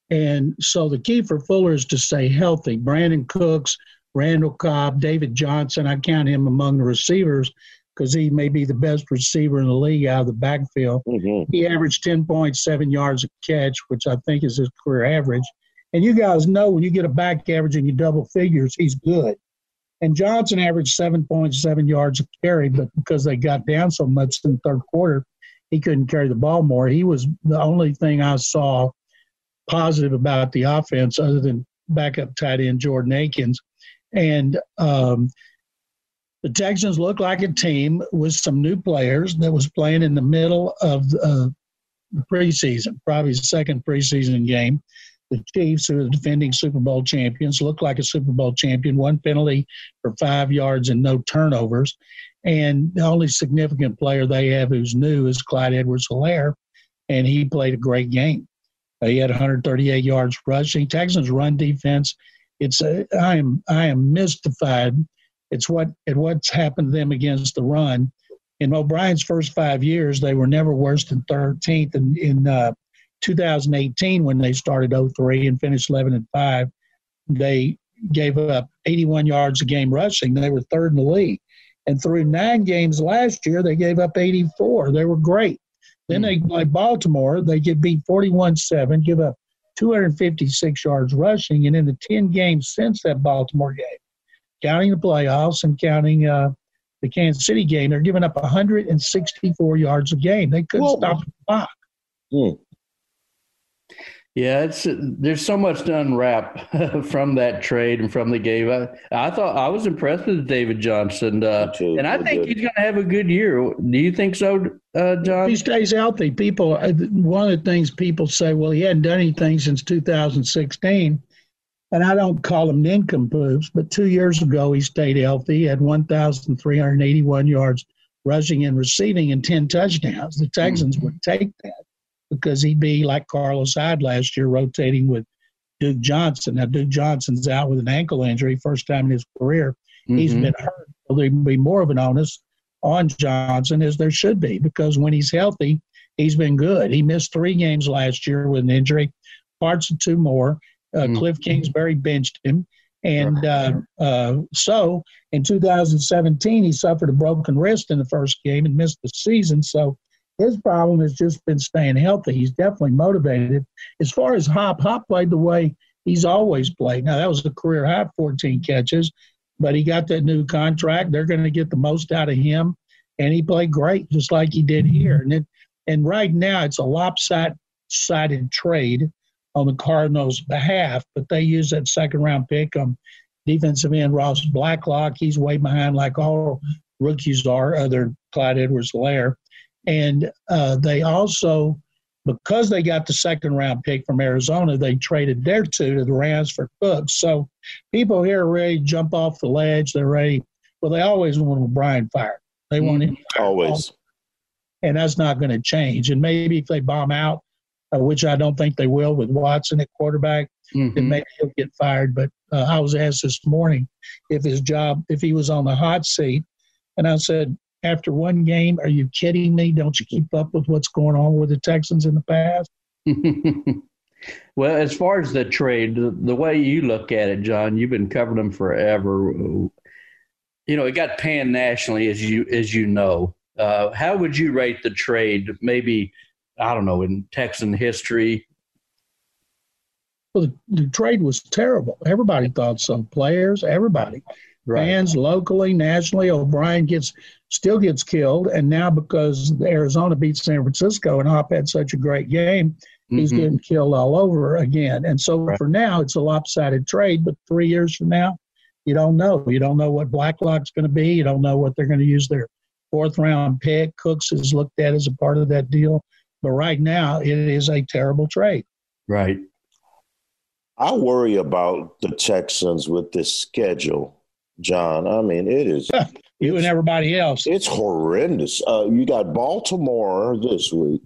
And so the key for Fuller is to stay healthy. Brandin Cooks, Randall Cobb, David Johnson, I count him among the receivers because he may be the best receiver in the league out of the backfield. Mm-hmm. He averaged 10.7 yards a catch, which I think is his career average. And you guys know when you get a back average and you double figures, he's good. And Johnson averaged 7.7 yards a carry, but because they got down so much in the third quarter, he couldn't carry the ball more. He was the only thing I saw positive about the offense other than backup tight end Jordan Akins. And um, the Texans looked like a team with some new players that was playing in the middle of uh, the preseason, probably the second preseason game the Chiefs, who are the defending Super Bowl champions, looked like a Super Bowl champion. One penalty for five yards and no turnovers. And the only significant player they have who's new is Clyde Edwards Helaire, and he played a great game. He had 138 yards rushing. Texans run defense. It's a, I am I am mystified. It's what at what's happened to them against the run. In O'Brien's first five years, they were never worse than 13th in, in uh, 2018 when they started 03 and finished 11 and 5 they gave up 81 yards a game rushing. They were third in the league. And through nine games last year they gave up 84 they were great. Then they play baltimore they get beat 41-7 give up 256 yards rushing and in the 10 games since that baltimore game counting the playoffs and counting uh, the kansas city game they're giving up 164 yards a game they couldn't Whoa. stop the clock mm. Yeah, it's there's so much to unwrap [LAUGHS] from that trade and from the game. I, I thought I was impressed with David Johnson, uh, and I think he's going to have a good year. Do you think so, uh, John? he stays healthy, people. Uh, one of the things people say, well, he hadn't done anything since 2016, and I don't call him nincompoops, but two years ago he stayed healthy, he had 1,381 yards rushing and receiving, and 10 touchdowns. The Texans mm-hmm. would take that because he'd be like Carlos Hyde last year, rotating with Duke Johnson. Now, Duke Johnson's out with an ankle injury, first time in his career. Mm-hmm. He's been hurt. So there'd be more of an onus on Johnson as there should be because when he's healthy, he's been good. He missed three games last year with an injury, parts of two more. Uh, mm-hmm. Cliff Kingsbury benched him. And uh, uh, so in 2017, he suffered a broken wrist in the first game and missed the season. So his problem has just been staying healthy. He's definitely motivated. As far as Hop, Hop played the way he's always played. Now, that was a career high 14 catches, but he got that new contract. They're going to get the most out of him. And he played great, just like he did here. And, it, and right now, it's a lopsided trade on the Cardinals' behalf, but they use that second round pick on defensive end Ross Blacklock. He's way behind, like all rookies are, other Clyde Edwards Helaire. And uh, they also, because they got the second round pick from Arizona, they traded their two to the Rams for Cooks. So people here are ready to jump off the ledge. They're ready. Well, they always want O'Brien fired. They want him mm-hmm. always. And that's not going to change. And maybe if they bomb out, uh, which I don't think they will with Watson at quarterback, mm-hmm. then maybe he'll get fired. But uh, I was asked this morning if his job, if he was on the hot seat, and I said, after one game. Are you kidding me? Don't you keep up with what's going on with the Texans in the past? [LAUGHS] well, as far as the trade, the, the, way you look at it, John, you've been covering them forever. You know, it got panned nationally, as you as you know. Uh, how would you rate the trade? Maybe I don't know in Texan history. Well, the, the trade was terrible. Everybody thought so. Players, everybody right. fans locally, nationally. O'Brien gets still gets killed, and now because Arizona beats San Francisco and Hop had such a great game, he's Mhm. getting killed all over again. And so Right. for now, it's a lopsided trade. But three years from now, you don't know. You don't know what Blacklock's going to be. You don't know what they're going to use their fourth round pick. Cooks is looked at as a part of that deal. But right now, it is a terrible trade. Right. I worry about the Texans with this schedule, John. I mean, it is You and everybody else. it's horrendous. Uh, you got Baltimore this week,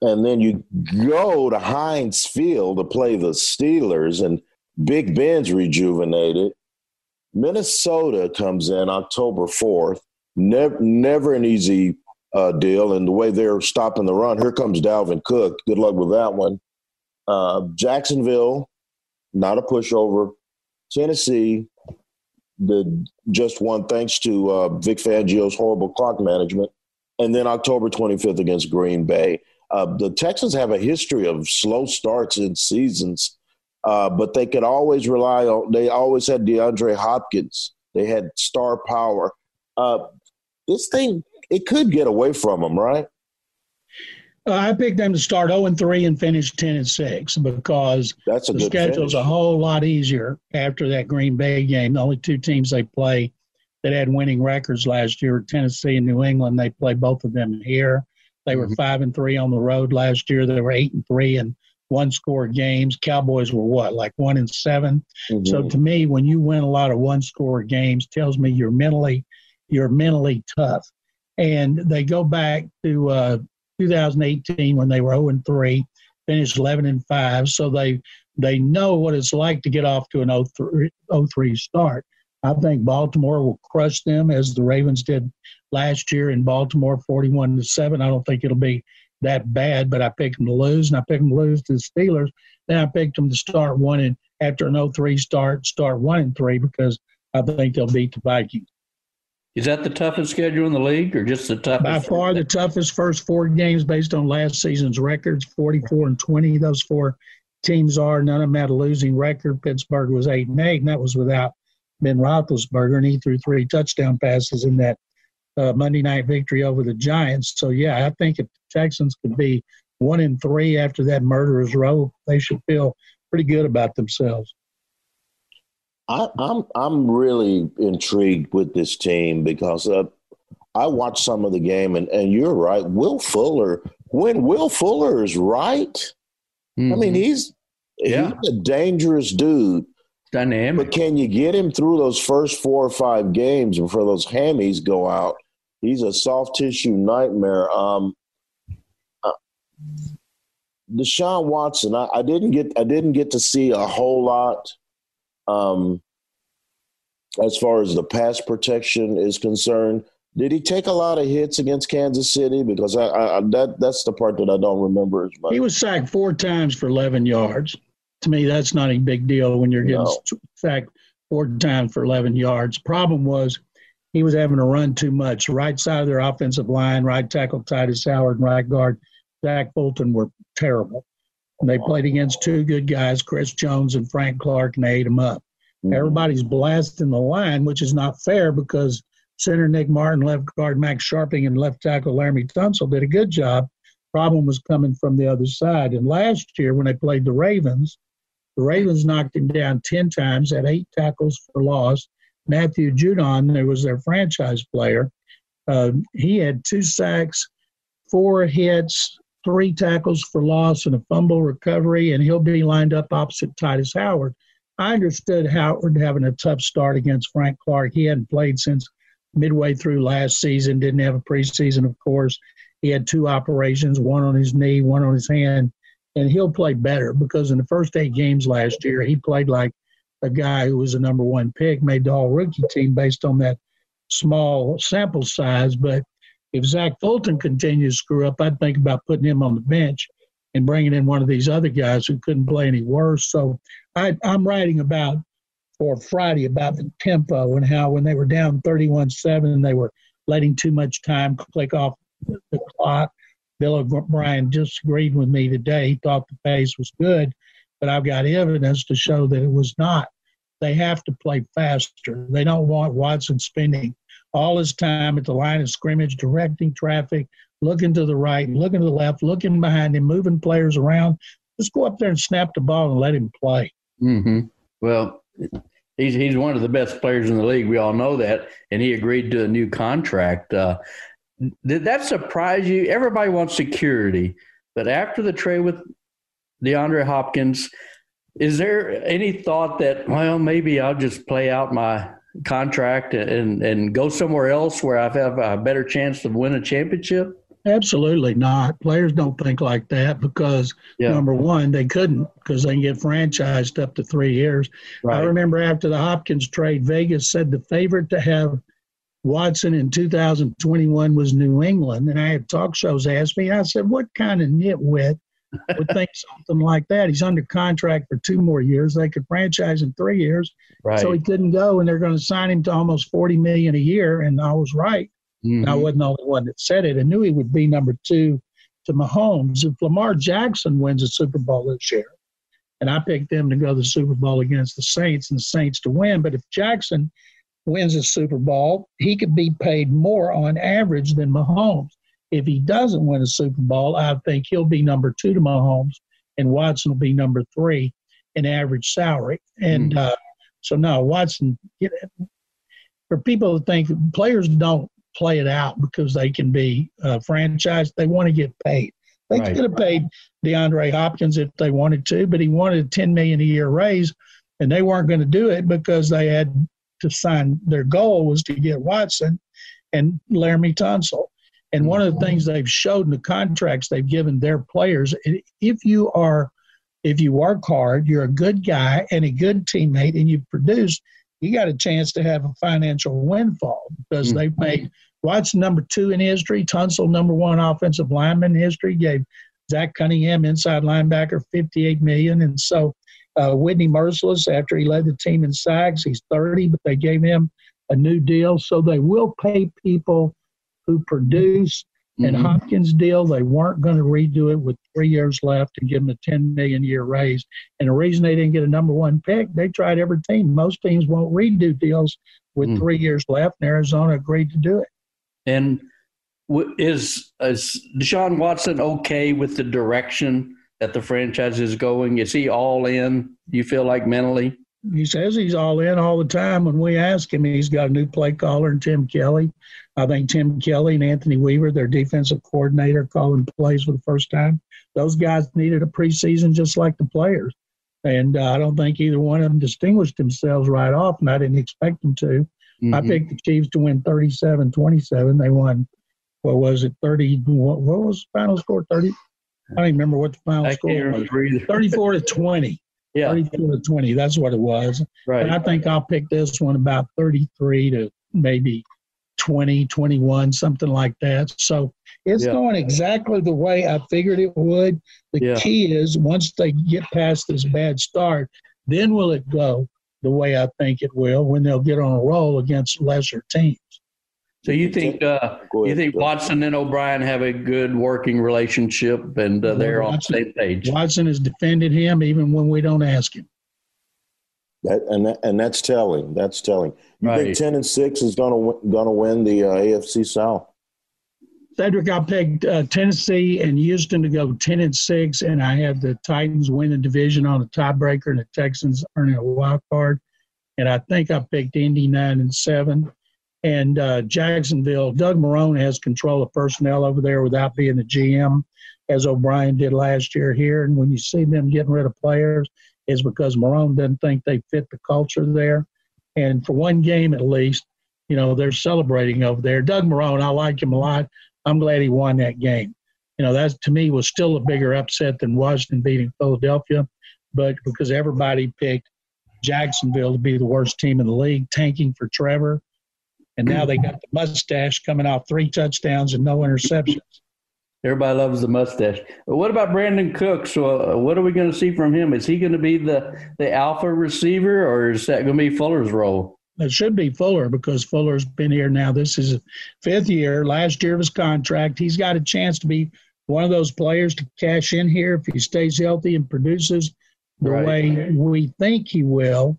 and then you go to Heinz Field to play the Steelers, and Big Ben's rejuvenated. Minnesota comes in October fourth. Never, never an easy uh, deal, and the way they're stopping the run. Here comes Dalvin Cook. Good luck with that one. Uh, Jacksonville, not a pushover. Tennessee, the just won thanks to uh, Vic Fangio's horrible clock management, and then October 25th against Green Bay. Uh, the Texans have a history of slow starts in seasons, uh, but they could always rely on. They always had DeAndre Hopkins. They had star power. Uh, this thing it could get away from them, right? Uh, I picked them to start 0 and 3 and finish 10 and 6 because That's a the schedule's finish. a whole lot easier after that Green Bay game. The only two teams they play that had winning records last year were Tennessee and New England. They play both of them here. They were five and three on the road last year. They were eight and three in one score games. Cowboys were what, like one and 7 So Mhm. to me, when you win a lot of one score games, tells me you're mentally you're mentally tough. And they go back to uh, 2018 when they were 0 and 3, finished 11 and 5. So they they know what it's like to get off to an 0-3, 0-3 start. I think Baltimore will crush them as the Ravens did last year in Baltimore, 41 to seven. I don't think it'll be that bad, but I picked them to lose, and I picked them to lose to the Steelers. Then I picked them to start one and after an 0-3 start, start one and three because I think they'll beat the Vikings. Is that the toughest schedule in the league, or just the toughest? By far the toughest first four games based on last season's records, 44 and 20. Those four teams are. None of them had a losing record. Pittsburgh was 8 and 8, and that was without Ben Roethlisberger, and he threw three touchdown passes in that uh, Monday night victory over the Giants. So, yeah, I think if the Texans could be one and three after that murderer's row, they should feel pretty good about themselves. I, I'm I'm really intrigued with this team because uh, I watched some of the game and, and you're right. Will Fuller, when Will Fuller is right, I mean he's Yeah. he's a dangerous dude. dynamic. But can you get him through those first four or five games before those hammies go out? He's a soft tissue nightmare. Um, uh, Deshaun Watson, I, I didn't get I didn't get to see a whole lot um, as far as the pass protection is concerned. Did he take a lot of hits against Kansas City? Because I, I that that's the part that I don't remember as much. He was sacked four times for 11 yards. To me, that's not a big deal when you're getting No. sacked four times for 11 yards. Problem was he was having to run too much. Right side of their offensive line, right tackle Tytus Howard, and right guard Zach Fulton were terrible. And they played against two good guys, Chris Jones and Frank Clark, and they ate them up. Mhm. Everybody's blasting the line, which is not fair because center Nick Martin, left guard Max Scharping, and left tackle Laremy Tunsil did a good job. Problem was coming from the other side. And last year, when they played the Ravens, the Ravens knocked him down 10 times, had eight tackles for loss. Matthew Judon, there was their franchise player, uh, he had two sacks, four hits, three tackles for loss, and a fumble recovery, and he'll be lined up opposite Tytus Howard. I understood Howard having a tough start against Frank Clark. He hadn't played since midway through last season, didn't have a preseason, of course. He had two operations, one on his knee, one on his hand, and he'll play better because in the first eight games last year, he played like a guy who was a number one pick, made the all rookie team based on that small sample size. But if Zach Fulton continues to screw up, I'd think about putting him on the bench and bringing in one of these other guys who couldn't play any worse. So I, I'm writing about for Friday about the tempo and how when they were down 31-7, they were letting too much time click off the clock. Bill O'Brien disagreed with me today. He thought the pace was good, but I've got evidence to show that it was not. They have to play faster. They don't want Watson spending all his time at the line of scrimmage, directing traffic, looking to the right, looking to the left, looking behind him, moving players around. Just go up there and snap the ball and let him play. Mm-hmm. Well, he's he's one of the best players in the league. We all know that, and he agreed to a new contract. Uh, did that surprise you? Everybody wants security, but after the trade with DeAndre Hopkins, is there any thought that well maybe I'll just play out my contract and and go somewhere else where I have a better chance to win a championship? Absolutely not. Players don't think like that because yeah. number one, they couldn't because they can get franchised up to three years. Right. I remember after the Hopkins trade, Vegas said the favorite to have Watson in 2021 was New England, and I had talk shows ask me. I said, "What kind of nitwit would think something like that. He's under contract for two more years. They could franchise in three years. Right. So he couldn't go, and they're going to sign him to almost forty million a year. And I was right. Mm-hmm. I wasn't the only one that said it. I knew he would be number two to Mahomes. If Lamar Jackson wins a Super Bowl this year, and I picked them to go to the Super Bowl against the Saints and the Saints to win, but if Jackson wins a Super Bowl, he could be paid more on average than Mahomes. If he doesn't win a Super Bowl, I think he'll be number two to Mahomes, and Watson will be number three in average salary. And mm. uh, so now Watson, you know, for people to think players don't play it out because they can be uh, franchised, they want to get paid. They right. could have paid DeAndre Hopkins if they wanted to, but he wanted a 10 million a year raise, and they weren't going to do it because they had to sign. Their goal was to get Watson and Laremy Tunsil. And one of the things they've showed in the contracts they've given their players, if you are, if you work hard, you're a good guy and a good teammate, and you produce, you got a chance to have a financial windfall because mm-hmm. they've made Watson number two in history, Tunsil number one offensive lineman in history, gave Zach Cunningham inside linebacker 58 million, and so uh, Whitney Mercilus after he led the team in sacks, he's 30, but they gave him a new deal, so they will pay people who produce. Mm-hmm. And Hopkins deal, they weren't going to redo it with three years left and give him a 10 million year raise. And the reason they didn't get a number one pick, they tried every team. Most teams won't redo deals with mm-hmm. three years left, and Arizona agreed to do it. And is is Deshaun Watson okay with the direction that the franchise is going? Is he all in? You feel like mentally? He says he's all in all the time. When we ask him, he's got a new play caller and Tim Kelly. I think Tim Kelly and Anthony Weaver, their defensive coordinator, calling plays for the first time. Those guys needed a preseason just like the players. And uh, I don't think either one of them distinguished themselves right off, and I didn't expect them to. Mm-hmm. I picked the Chiefs to win 37 27. They won, what was it, 30? What, what was the final score? 30? I don't even remember what the final I score was. 34 to 20. Yeah. 34 to 20. That's what it was. Right. I think I'll pick this one about 33 to maybe 20, 21, something like that. So it's yeah. going exactly the way I figured it would. The yeah. key is once they get past this bad start, then will it go the way I think it will when they'll get on a roll against lesser teams. So you think uh, you think Watson and O'Brien have a good working relationship and uh, they're Watson, on the same page? Watson has defended him even when we don't ask him. That and that, and that's telling. That's telling. You right. think ten and six is gonna gonna win the uh, AFC South? Cedric, I picked uh, Tennessee and Houston to go ten and six, and I have the Titans win the division on a tiebreaker, and the Texans earning a wild card. And I think I picked Indy nine and seven, and uh, Jacksonville. Doug Marrone has control of personnel over there without being the GM, as O'Brien did last year here. And when you see them getting rid of players, is because Marrone doesn't think they fit the culture there. And for one game at least, you know, they're celebrating over there. Doug Marrone, I like him a lot. I'm glad he won that game. You know, that to me was still a bigger upset than Washington beating Philadelphia, but because everybody picked Jacksonville to be the worst team in the league, tanking for Trevor. And now they got the mustache coming off three touchdowns and no interceptions. Everybody loves the mustache. What about Brandin Cooks? So, uh, what are we going to see from him? Is he going to be the, the alpha receiver, or is that going to be Fuller's role? It should be Fuller because Fuller's been here now. This is fifth year, last year of his contract. He's got a chance to be one of those players to cash in here if he stays healthy and produces the right. way we think he will.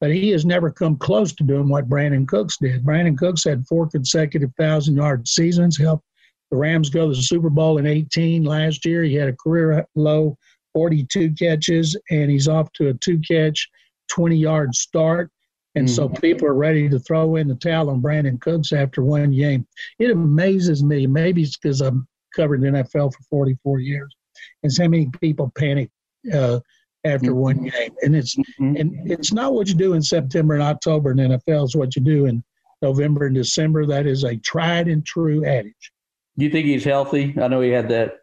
But he has never come close to doing what Brandin Cooks did. Brandin Cooks had four consecutive thousand yard seasons, helped The Rams go to the Super Bowl in 18 last year. He had a career low 42 catches, and he's off to a two catch, 20 yard start. And mm-hmm. so people are ready to throw in the towel on Brandin Cooks after one game. It amazes me. Maybe it's because I'm covered the NFL for 44 years. And so many people panic uh, after mm-hmm. one game. And it's mm-hmm. and it's not what you do in September and October in NFL. It's what you do in November and December. That is a tried and true adage. Do you think he's healthy? I know he had that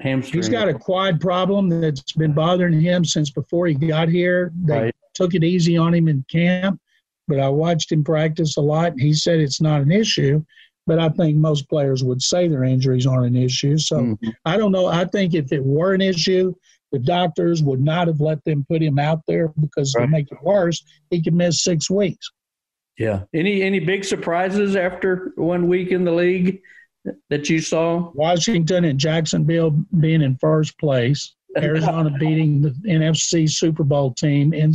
hamstring. He's got a quad problem that's been bothering him since before he got here. They right. took it easy on him in camp but I watched him practice a lot. And He said it's not an issue, but I think most players would say their injuries aren't an issue. So mm-hmm. I don't know. I think if it were an issue, the doctors would not have let them put him out there because right. to make it worse, he could miss six weeks. Yeah. Any any big surprises after one week in the league that you saw? Washington and Jacksonville being in first place. [LAUGHS] Arizona beating the NFC Super Bowl team in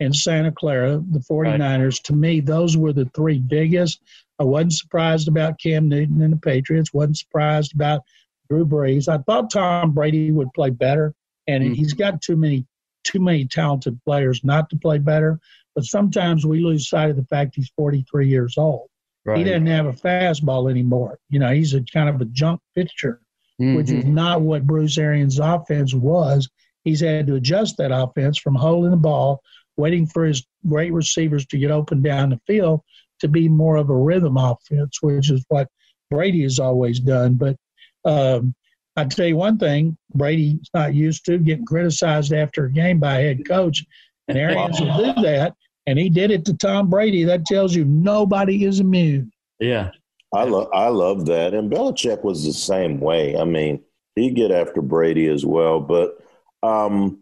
in Santa Clara, the 49ers. Right. To me, those were the three biggest. I wasn't surprised about Cam Newton and the Patriots. wasn't surprised about Drew Brees. I thought Tom Brady would play better, and mm-hmm. he's got too many too many talented players not to play better. But sometimes we lose sight of the fact he's 43 years old. Right. He doesn't have a fastball anymore. You know, he's a kind of a junk pitcher, mm-hmm. which is mm-hmm. not what Bruce Arians' offense was. He's had to adjust that offense from holding the ball waiting for his great receivers to get open down the field to be more of a rhythm offense, which is what Brady has always done. But um, I tell you one thing, Brady's not used to getting criticized after a game by a head coach, and Arians will do that. And he did it to Tom Brady. That tells you nobody is immune. Yeah, I love I love that. And Belichick was the same way. I mean, he get after Brady as well. But um,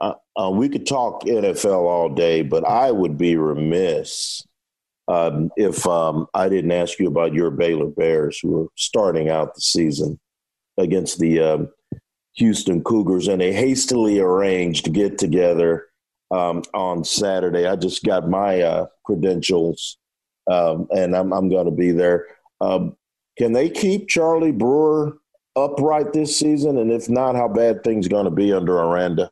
uh, uh, we could talk NFL all day, but I would be remiss um, if um, I didn't ask you about your Baylor Bears, who are starting out the season against the um, Houston Cougars, and they hastily arranged to get together um, on Saturday. I just got my uh, credentials, um, and I'm, I'm going to be there. Um, can they keep Charlie Brewer upright this season? And if not, how bad things going to be under Aranda?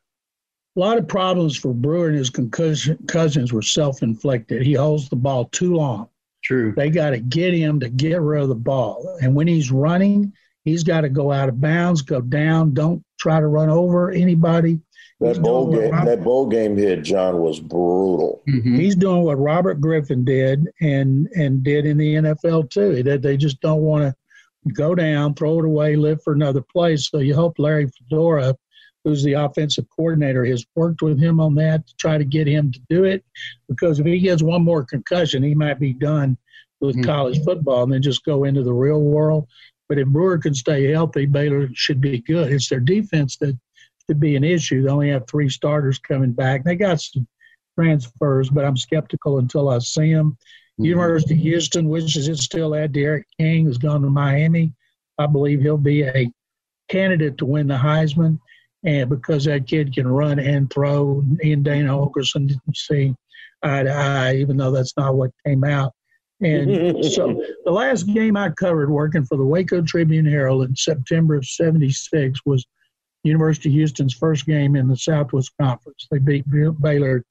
A lot of problems for Brewer and his cousins were self inflicted. He holds the ball too long. True. They got to get him to get rid of the ball. And when he's running, he's got to go out of bounds, go down. Don't try to run over anybody. That bowl game, Robert, that bowl game hit, John, was brutal. Mm-hmm. He's doing what Robert Griffin did and and did in the NFL too. That they just don't want to go down, throw it away, live for another play. So you hope Larry Fedora who's the offensive coordinator, has worked with him on that to try to get him to do it. Because if he gets one more concussion, he might be done with mm-hmm. college football and then just go into the real world. But if Brewer can stay healthy, Baylor should be good. It's their defense that should be an issue. They only have three starters coming back. They got some transfers, but I'm skeptical until I see them. Mm-hmm. University of Houston, which is it still at D'Eriq King, has gone to Miami. I believe he'll be a candidate to win the Heisman and because that kid can run and throw, and Dana Holgorsen didn't see eye to eye, even though that's not what came out. And so [LAUGHS] the last game I covered working for the Waco Tribune Herald in September of 76 was University of Houston's first game in the Southwest Conference. They beat Baylor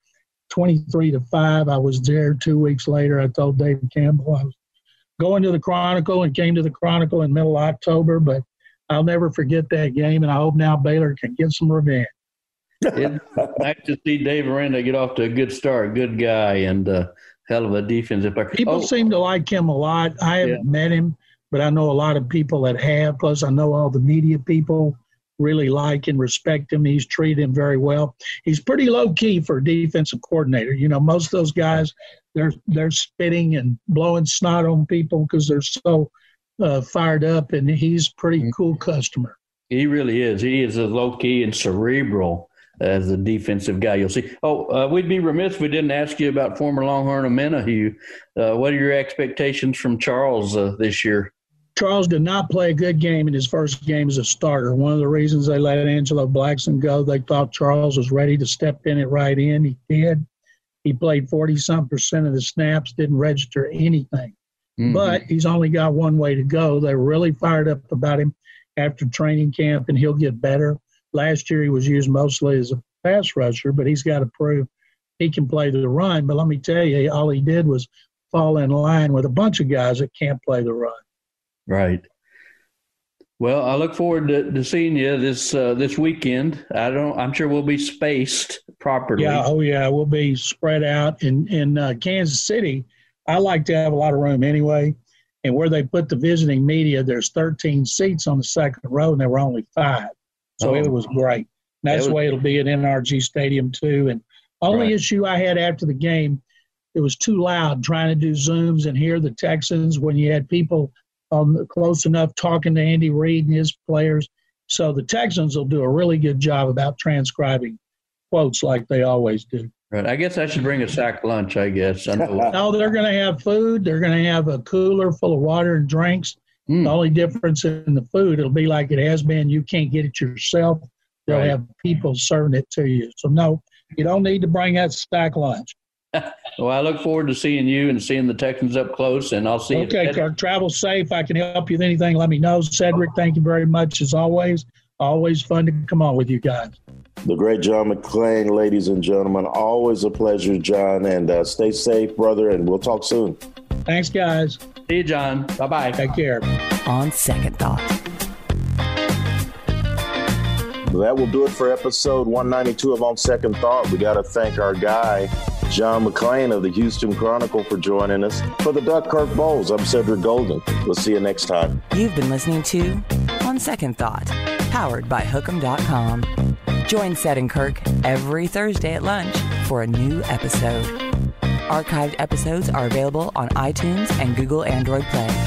23 to 5. I was there two weeks later. I told David Campbell I was going to the Chronicle and came to the Chronicle in middle October, but I'll never forget that game, and I hope now Baylor can get some revenge. it's nice to see Dave Aranda get off to a good start. Good guy and uh, hell of a defensive player. People oh. seem to like him a lot. I haven't yeah. met him, but I know a lot of people that have. Plus, I know all the media people really like and respect him. He's treated him very well. He's pretty low key for a defensive coordinator. You know, most of those guys, they're they're spitting and blowing snot on people because they're so uh, fired up, and he's pretty mm-hmm. cool customer. He really is. He is as low key and cerebral as a defensive guy. You'll see. Oh, uh, we'd be remiss if we didn't ask you about former Longhorn Omenihu. Uh, what are your expectations from Charles uh, this year? Charles did not play a good game in his first game as a starter. One of the reasons they let Angelo Blackson go, they thought Charles was ready to step in it right in. He did. He played 40 some percent of the snaps, didn't register anything. mm-hmm. but he's only got one way to go. They're really fired up about him after training camp, and he'll get better. Last year, he was used mostly as a pass rusher, but he's got to prove he can play the run. But let me tell you, all he did was fall in line with a bunch of guys that can't play the run. Right. Well, I look forward to, to seeing you this uh, this weekend. I don't. I'm sure we'll be spaced properly. Yeah. Oh, yeah. We'll be spread out in in uh, Kansas City. I like to have a lot of room anyway. And where they put the visiting media, there's 13 seats on the second row, and there were only five. So oh. it was great. And that's the way it'll be at NRG Stadium too. And only right. issue I had after the game, it was too loud trying to do zooms and hear the Texans when you had people um, close enough talking to Andy Reid and his players. So the Texans will do a really good job about transcribing quotes like they always do. Right. I guess I should bring a sack lunch. I guess. I [LAUGHS] no, they're going to have food. They're going to have a cooler full of water and drinks. Mm. The only difference in the food, it'll be like it has been. You can't get it yourself. They'll right. have people serving it to you. So no, you don't need to bring that stack lunch. [LAUGHS] well, I look forward to seeing you and seeing the Texans up close, and I'll see okay, you. Okay, travel safe. I can help you with anything. Let me know. Cedric, thank you very much as always. Always fun to come on with you guys. The great John McClain, ladies and gentlemen. Always a pleasure, John. And uh, stay safe, brother, and we'll talk soon. Thanks, guys. See you, John. Bye bye. Take care. On second thought. That will do it for episode 192 of On Second Thought. We got to thank our guy, John McClain of the Houston Chronicle for joining us. For the Duck Kirk Bohls, I'm Cedric Golden. We'll see you next time. You've been listening to On Second Thought, powered by Hook'em.com. Join Ced and Kirk every Thursday at lunch for a new episode. Archived episodes are available on iTunes and Google Android Play.